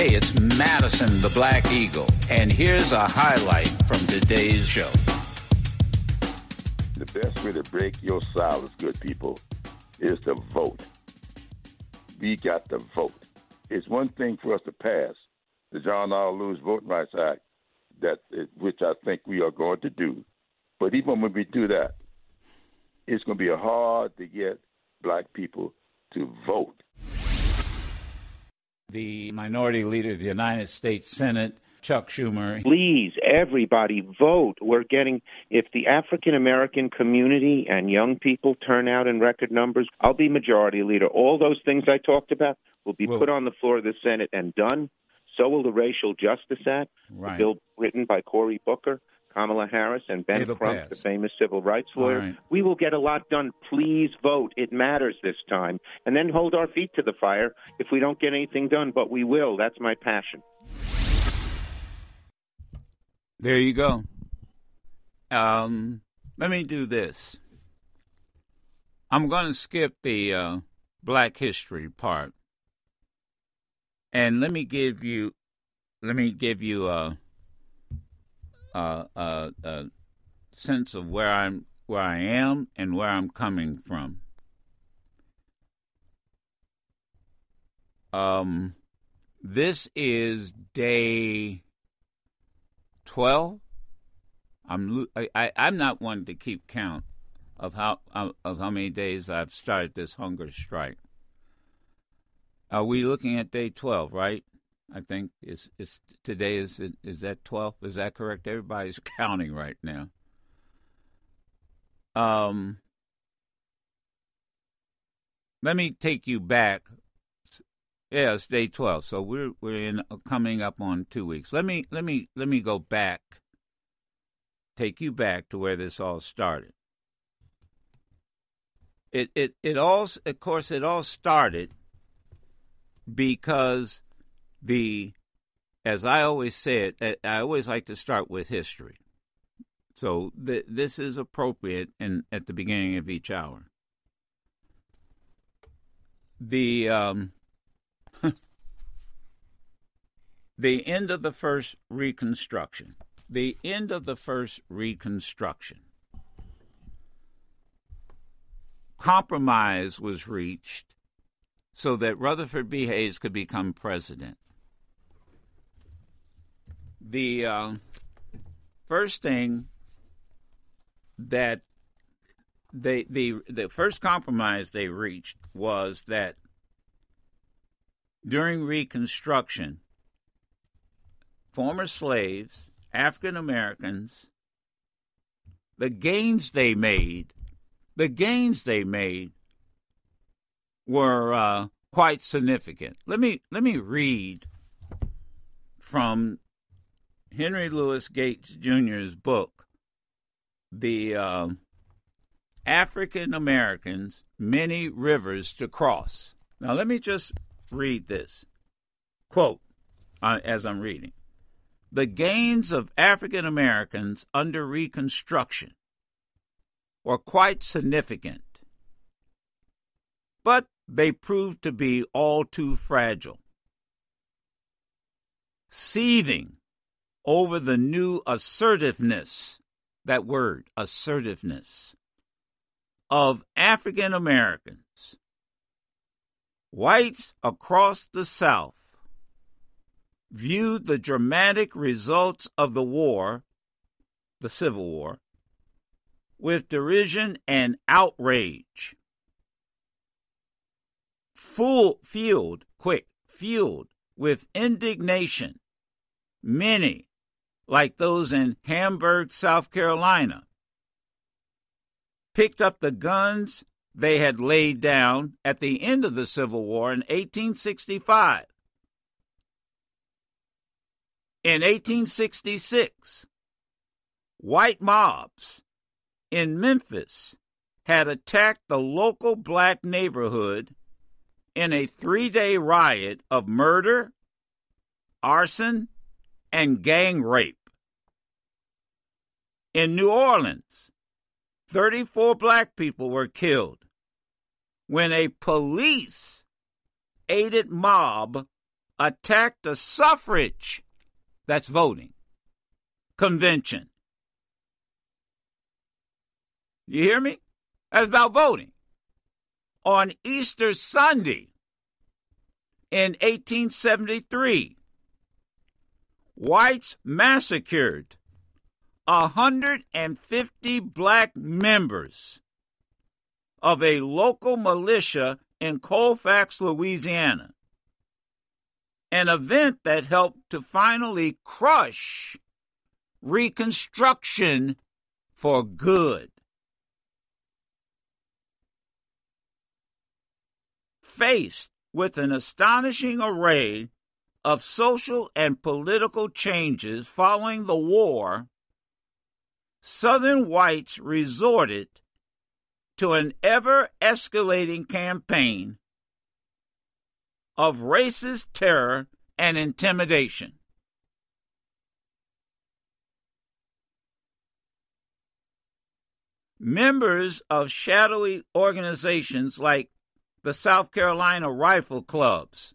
Hey, it's Madison the Black Eagle, and here's a highlight from today's show. The best way to break your silence, good people, is to vote. We got to vote. It's one thing for us to pass the John R. Lewis Voting Rights Act, that which I think we are going to do. But even when we do that, it's going to be hard to get black people to vote the minority leader of the United States Senate, Chuck Schumer. Please, everybody vote. We're getting, if the African American community and young people turn out in record numbers, I'll be majority leader. All those things I talked about will be put on the floor of the Senate and done. So will the Racial Justice Act, right. bill written by Cory Booker. Kamala Harris and Ben It'll Crump, pass. the famous civil rights lawyer. Right. We will get a lot done. Please vote. It matters this time. And then hold our feet to the fire if we don't get anything done, but we will. That's my passion. There you go. Um, let me do this. I'm going to skip the uh, Black History part, and let me give you, let me give you a uh, uh, uh, sense of where I'm where I am and where I'm coming from. Um, this is day twelve. I'm I, I I'm not one to keep count of how of how many days I've started this hunger strike. Are we looking at day twelve, right? I think is is today is is that twelve? Is that correct? Everybody's counting right now. Um, let me take you back. Yeah, it's day twelve, so we're we're in coming up on two weeks. Let me let me let me go back. Take you back to where this all started. It it it all of course it all started because the as I always said, I always like to start with history. So th- this is appropriate in, at the beginning of each hour. The um, the end of the first Reconstruction. The end of the first Reconstruction. Compromise was reached so that Rutherford B. Hayes could become president the uh, first thing that they the the first compromise they reached was that during Reconstruction, former slaves, African Americans, the gains they made, the gains they made were uh, quite significant. Let me let me read from Henry Louis Gates Jr.'s book, The uh, African Americans Many Rivers to Cross. Now, let me just read this quote uh, as I'm reading. The gains of African Americans under Reconstruction were quite significant, but they proved to be all too fragile. Seething over the new assertiveness, that word, assertiveness, of African Americans. Whites across the South viewed the dramatic results of the war, the Civil War, with derision and outrage. Full, fueled, quick, fueled with indignation, many like those in Hamburg, South Carolina, picked up the guns they had laid down at the end of the Civil War in 1865. In 1866, white mobs in Memphis had attacked the local black neighborhood in a three day riot of murder, arson, and gang rape. In New Orleans, 34 black people were killed when a police aided mob attacked a suffrage, that's voting, convention. You hear me? That's about voting. On Easter Sunday in 1873, whites massacred 150 black members of a local militia in Colfax, Louisiana. An event that helped to finally crush Reconstruction for good. Faced with an astonishing array of social and political changes following the war, Southern whites resorted to an ever escalating campaign of racist terror and intimidation. Members of shadowy organizations like the South Carolina Rifle Clubs.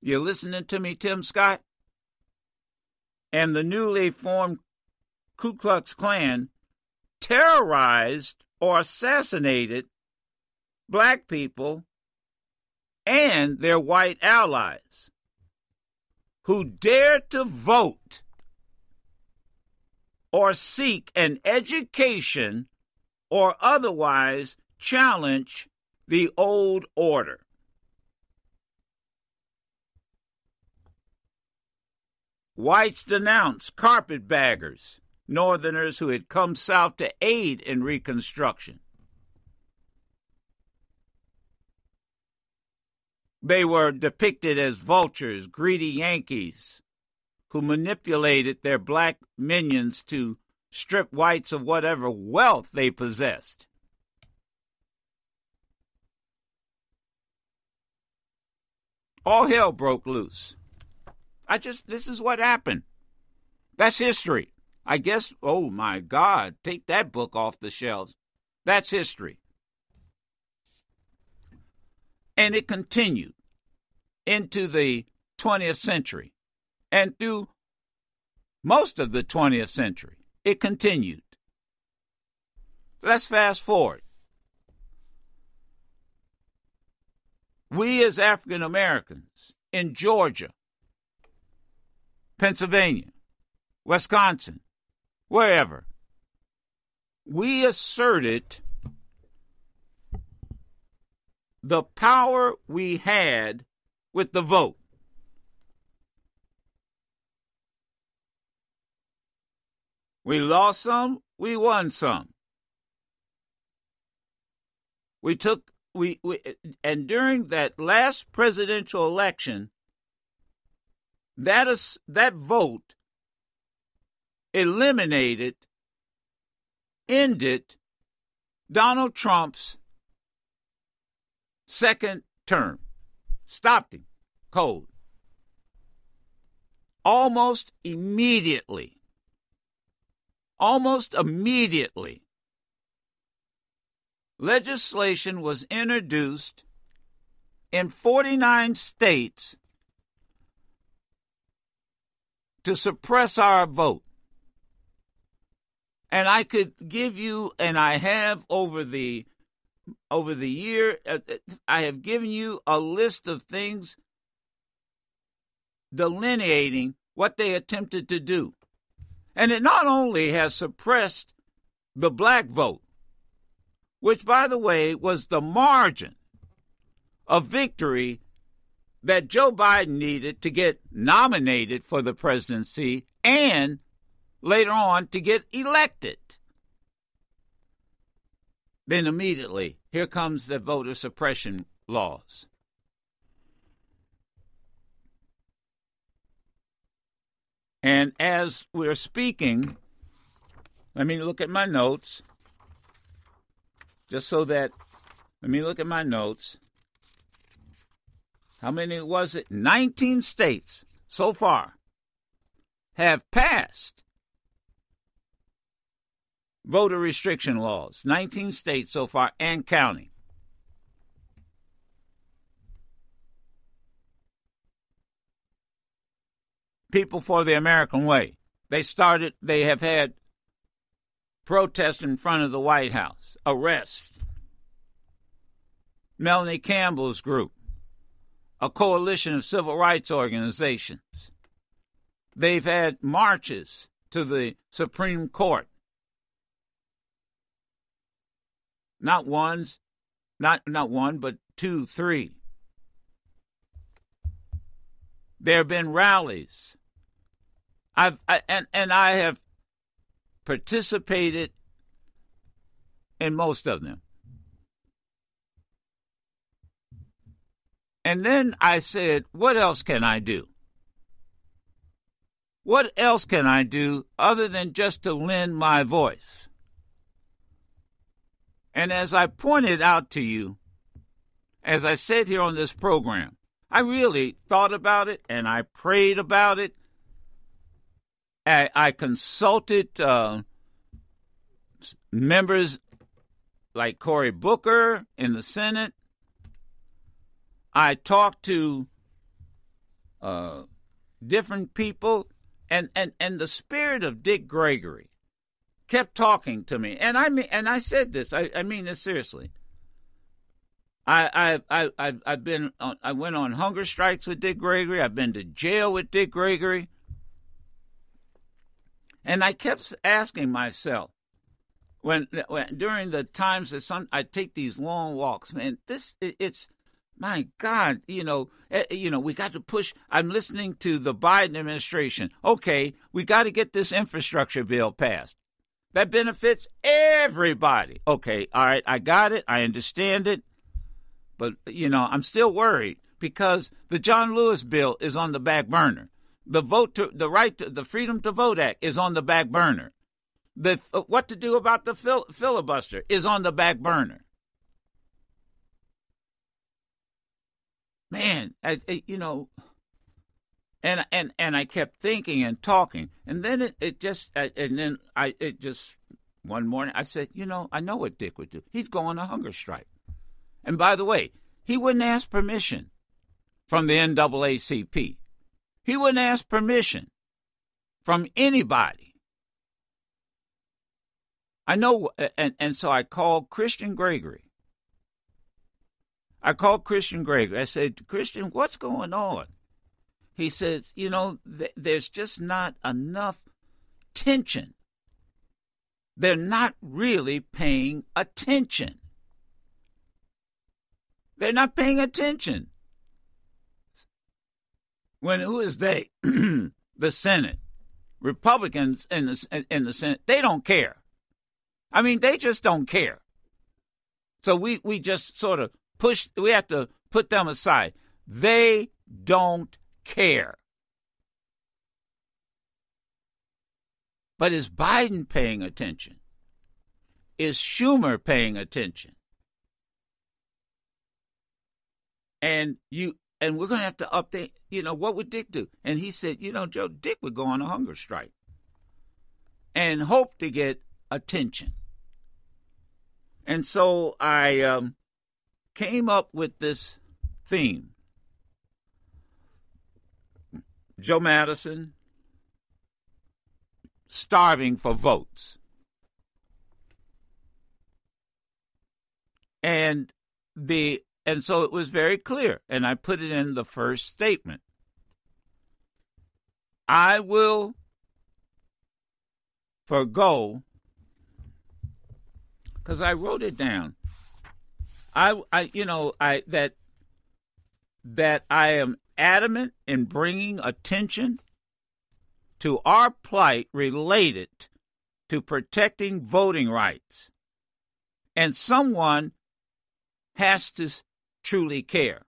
you're listening to me, Tim Scott? And the newly formed Ku Klux Klan terrorized or assassinated black people and their white allies who dared to vote or seek an education or otherwise challenge the old order. Whites denounced carpetbaggers Northerners who had come south to aid in Reconstruction. They were depicted as vultures, greedy Yankees, who manipulated their black minions to strip whites of whatever wealth they possessed. All hell broke loose. I just, this is what happened. That's history. I guess, oh my God, take that book off the shelves. That's history. And it continued into the 20th century. And through most of the 20th century, it continued. Let's fast forward. We as African Americans in Georgia, Pennsylvania, Wisconsin, wherever. We asserted the power we had with the vote. We lost some, we won some. We took we, we and during that last presidential election that is that vote eliminated, ended Donald Trump's second term, stopped him cold. Almost immediately, almost immediately, legislation was introduced in 49 states to suppress our vote. And I could give you, and I have over the over the year, uh, uh, I have given you a list of things delineating what they attempted to do. And it not only has suppressed the black vote, which, by the way, was the margin of victory that Joe Biden needed to get nominated for the presidency and later on to get elected. Then immediately, here comes the voter suppression laws. And as we're speaking, let me look at my notes, just so that, let me look at my notes. How many was it? 19 states so far have passed voter restriction laws, 19 states so far and counting. People for the American Way. They started, they have had protests in front of the White House, arrests. Melanie Campbell's group, a coalition of civil rights organizations. They've had marches to the Supreme Court. Not ones, not not one, but two, three. There have been rallies. I've I, and and I have participated in most of them. And then I said, what else can I do? What else can I do other than just to lend my voice? And as I pointed out to you, as I said here on this program, I really thought about it and I prayed about it. I, I consulted uh, members like Cory Booker in the Senate. I talked to uh, different people, and, and, and the spirit of Dick Gregory kept talking to me. And I mean, and I said this. I, I mean this seriously. I I I I've been on, I went on hunger strikes with Dick Gregory. I've been to jail with Dick Gregory. And I kept asking myself when, when during the times that some I take these long walks, man, this it, it's my God, you know, eh, you know, we got to push. I'm listening to the Biden administration. Okay, we got to get this infrastructure bill passed. That benefits everybody. Okay, all right, I got it. I understand it. But, you know, I'm still worried because the John Lewis bill is on the back burner. The vote to the right to the Freedom to Vote Act is on the back burner. The uh, what to do about the fil- filibuster is on the back burner. Man, I, I, you know, and and and I kept thinking and talking, and then it, it just uh, and then I it just one morning I said, you know, I know what Dick would do. He's going on a hunger strike. And by the way, he wouldn't ask permission from the NAACP. He wouldn't ask permission from anybody. I know, and, and so I called Christian Gregory. I called Christian Gregory. I said, Christian, what's going on? He says, you know, th- there's just not enough tension. They're not really paying attention. They're not paying attention. When who is they? the Senate. Republicans in the in the Senate, they don't care. I mean, they just don't care. So we we just sort of push we have to put them aside. They don't care. But is Biden paying attention? Is Schumer paying attention? and you and we're to have to update. You know what would Dick do? And he said, you know, Joe, Dick would go on a hunger strike and hope to get attention. And so I um, came up with this theme. Joe Madison starving for votes. And the and so it was very clear, and I put it in the first statement. I will forgo because I wrote it down. I, I, you know, I that that I am adamant in bringing attention to our plight related to protecting voting rights, and someone has to truly care.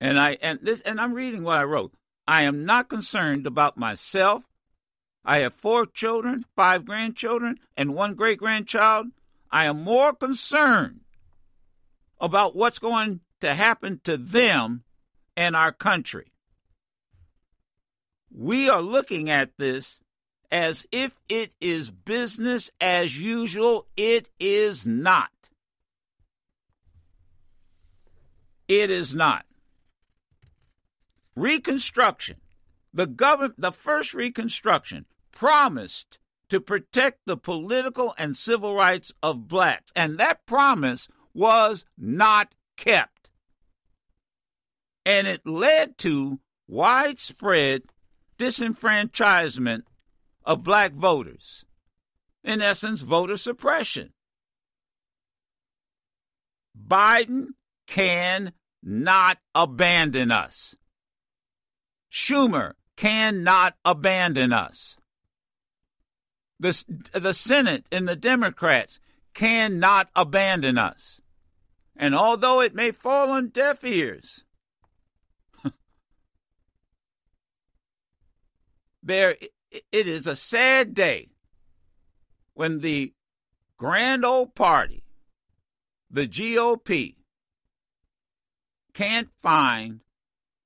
And I and this and I'm reading what I wrote. I am not concerned about myself. I have four children, five grandchildren, and one great grandchild. I am more concerned about what's going to happen to them and our country. We are looking at this as if it is business as usual. It is not. It is not. Reconstruction, the government, the first Reconstruction promised to protect the political and civil rights of blacks, and that promise was not kept. And it led to widespread disenfranchisement of black voters. In essence, voter suppression. Biden cannot abandon us. Schumer cannot abandon us. The, the Senate and the Democrats cannot abandon us. And although it may fall on deaf ears, there it is a sad day when the grand old party, the GOP, can't find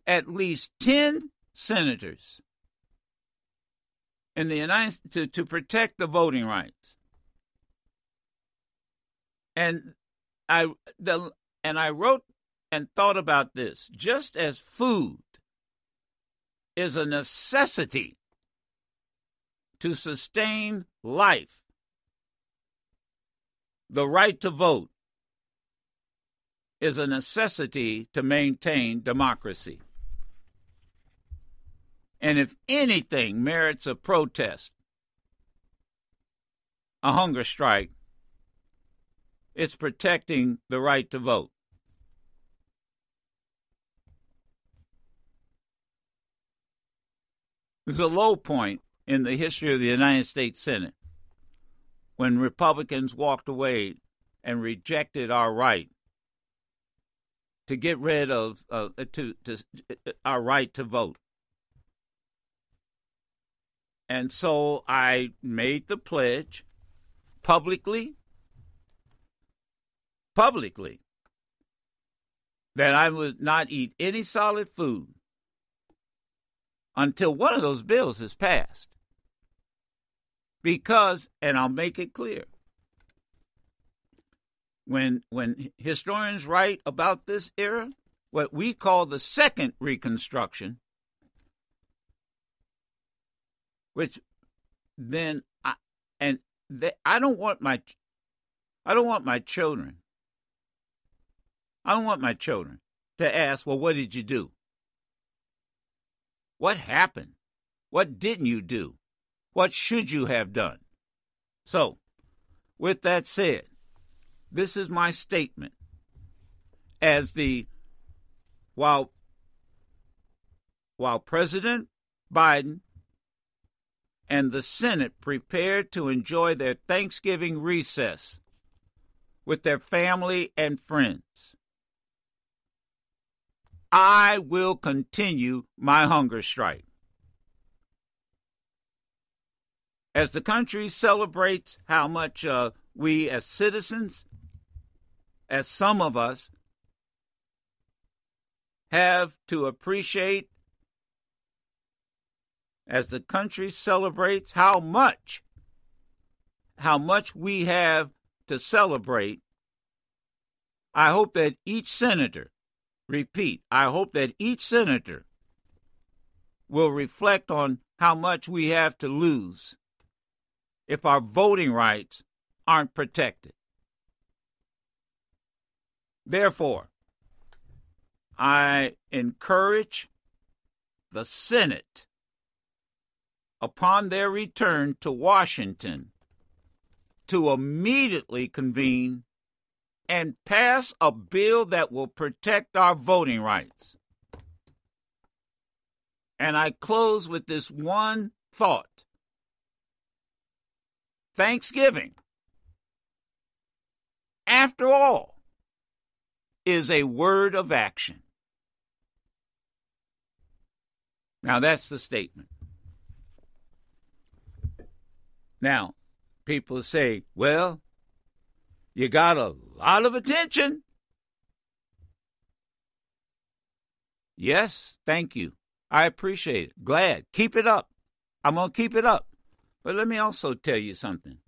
at least 10 senators in the United to, to protect the voting rights. And I the and I wrote and thought about this just as food is a necessity to sustain life, the right to vote is a necessity to maintain democracy. And if anything merits a protest, a hunger strike, it's protecting the right to vote. There's a low point in the history of the United States Senate when Republicans walked away and rejected our right to get rid of uh, to, to uh, our right to vote. And so I made the pledge publicly publicly that I would not eat any solid food until one of those bills is passed. Because, and I'll make it clear, when when historians write about this era, what we call the second Reconstruction, which then I, and they, I don't want my I don't want my children. I don't want my children to ask, well, what did you do? What happened? What didn't you do? What should you have done? So, with that said, this is my statement as the while while President Biden and the Senate prepared to enjoy their Thanksgiving recess with their family and friends. I will continue my hunger strike. As the country celebrates how much uh, we as citizens, as some of us, have to appreciate, as the country celebrates how much, how much we have to celebrate, I hope that each senator, repeat, I hope that each senator will reflect on how much we have to lose if our voting rights aren't protected. Therefore, I encourage the Senate upon their return to Washington to immediately convene and pass a bill that will protect our voting rights. And I close with this one thought Thanksgiving, after all, is a word of action. Now, that's the statement. Now, people say, well, you got a lot of attention. Yes, thank you. I appreciate it. Glad. Keep it up. I'm going to keep it up. But let me also tell you something.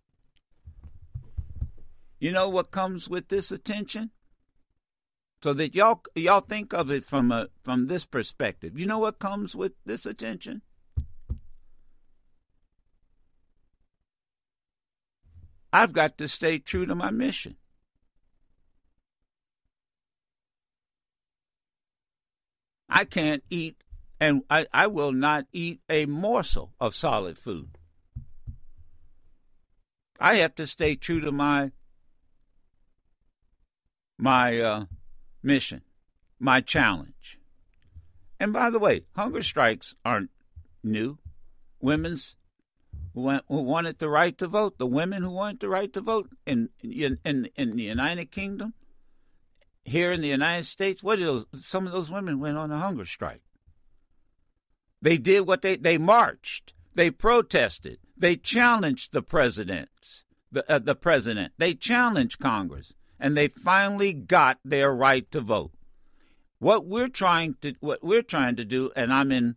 You know what comes with this attention? So that y'all y'all think of it from a from this perspective. You know what comes with this attention? I've got to stay true to my mission. I can't eat, and I, I will not eat a morsel of solid food. I have to stay true to my my uh, mission, my challenge. And by the way, hunger strikes aren't new. Women's who, wanted the right to vote, the women who wanted the right to vote in in in, the United Kingdom, here in the United States, what those, some of those women went on a hunger strike. They did what they they marched, they protested, they challenged the presidents, the uh, the president. They challenged Congress, and they finally got their right to vote. What we're trying to what we're trying to do, and I'm in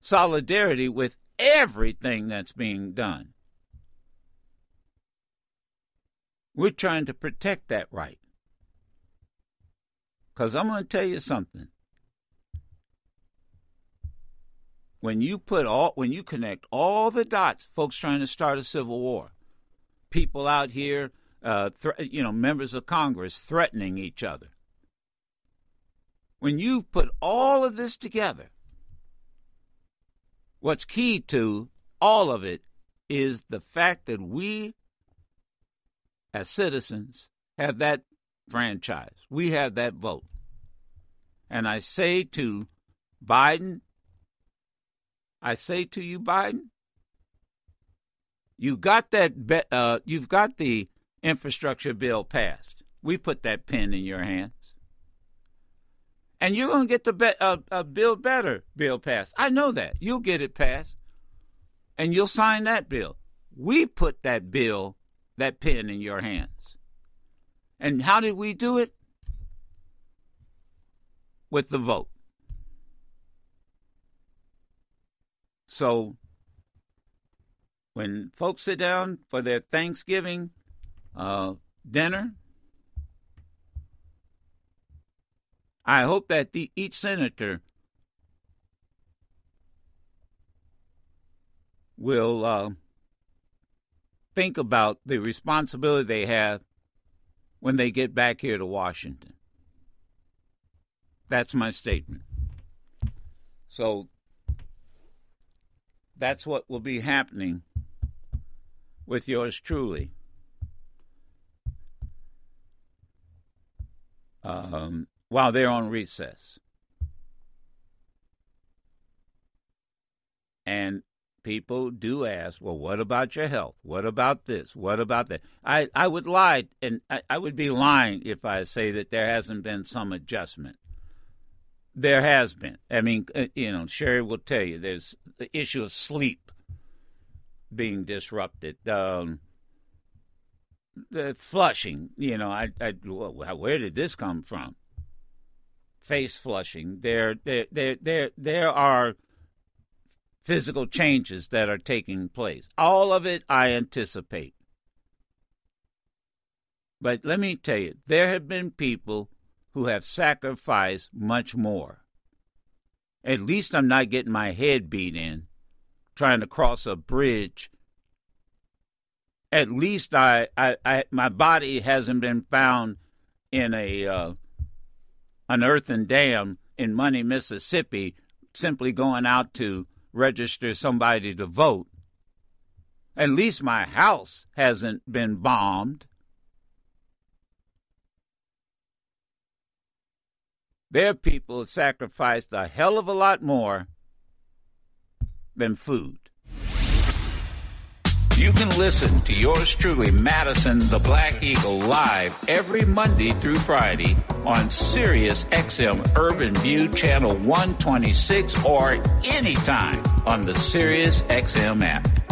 solidarity with everything that's being done. We're trying to protect that right. Because I'm going to tell you something. When you put all, when you connect all the dots, folks trying to start a civil war, people out here, uh, you know, members of Congress threatening each other. When you put all of this together, what's key to all of it is the fact that we, as citizens, have that franchise. We have that vote. And I say to Biden, I say to you, Biden, you got that. Be- uh, you've got the infrastructure bill passed. We put that pen in your hands, and you're going to get the be- uh, uh, Build Better bill passed. I know that you'll get it passed, and you'll sign that bill. We put that bill, that pen in your hands. And how did we do it? With the vote. So when folks sit down for their Thanksgiving uh, dinner, I hope that the, each senator will uh, think about the responsibility they have when they get back here to Washington. That's my statement. So that's what will be happening with yours truly. Um, while they're on recess. And people do ask, well, what about your health? What about this? What about that? I, I would lie, and I, I would be lying if I say that there hasn't been some adjustment. There has been. I mean, uh, you know, Sherry will tell you there's the issue of sleep being disrupted. Um, the flushing, you know, I, I, where did this come from? Face flushing. There, there, there, there, there are physical changes that are taking place. All of it I anticipate. But let me tell you, there have been people who have sacrificed much more. At least I'm not getting my head beat in trying to cross a bridge. At least I, I, I my body hasn't been found in a uh, an earthen dam in Money, Mississippi, simply going out to register somebody to vote. At least my house hasn't been bombed. There are people sacrificed a hell of a lot more than food. You can listen to yours truly, Madison the Black Eagle, live every Monday through Friday on Sirius XM Urban View Channel 126 or anytime on the Sirius XM app.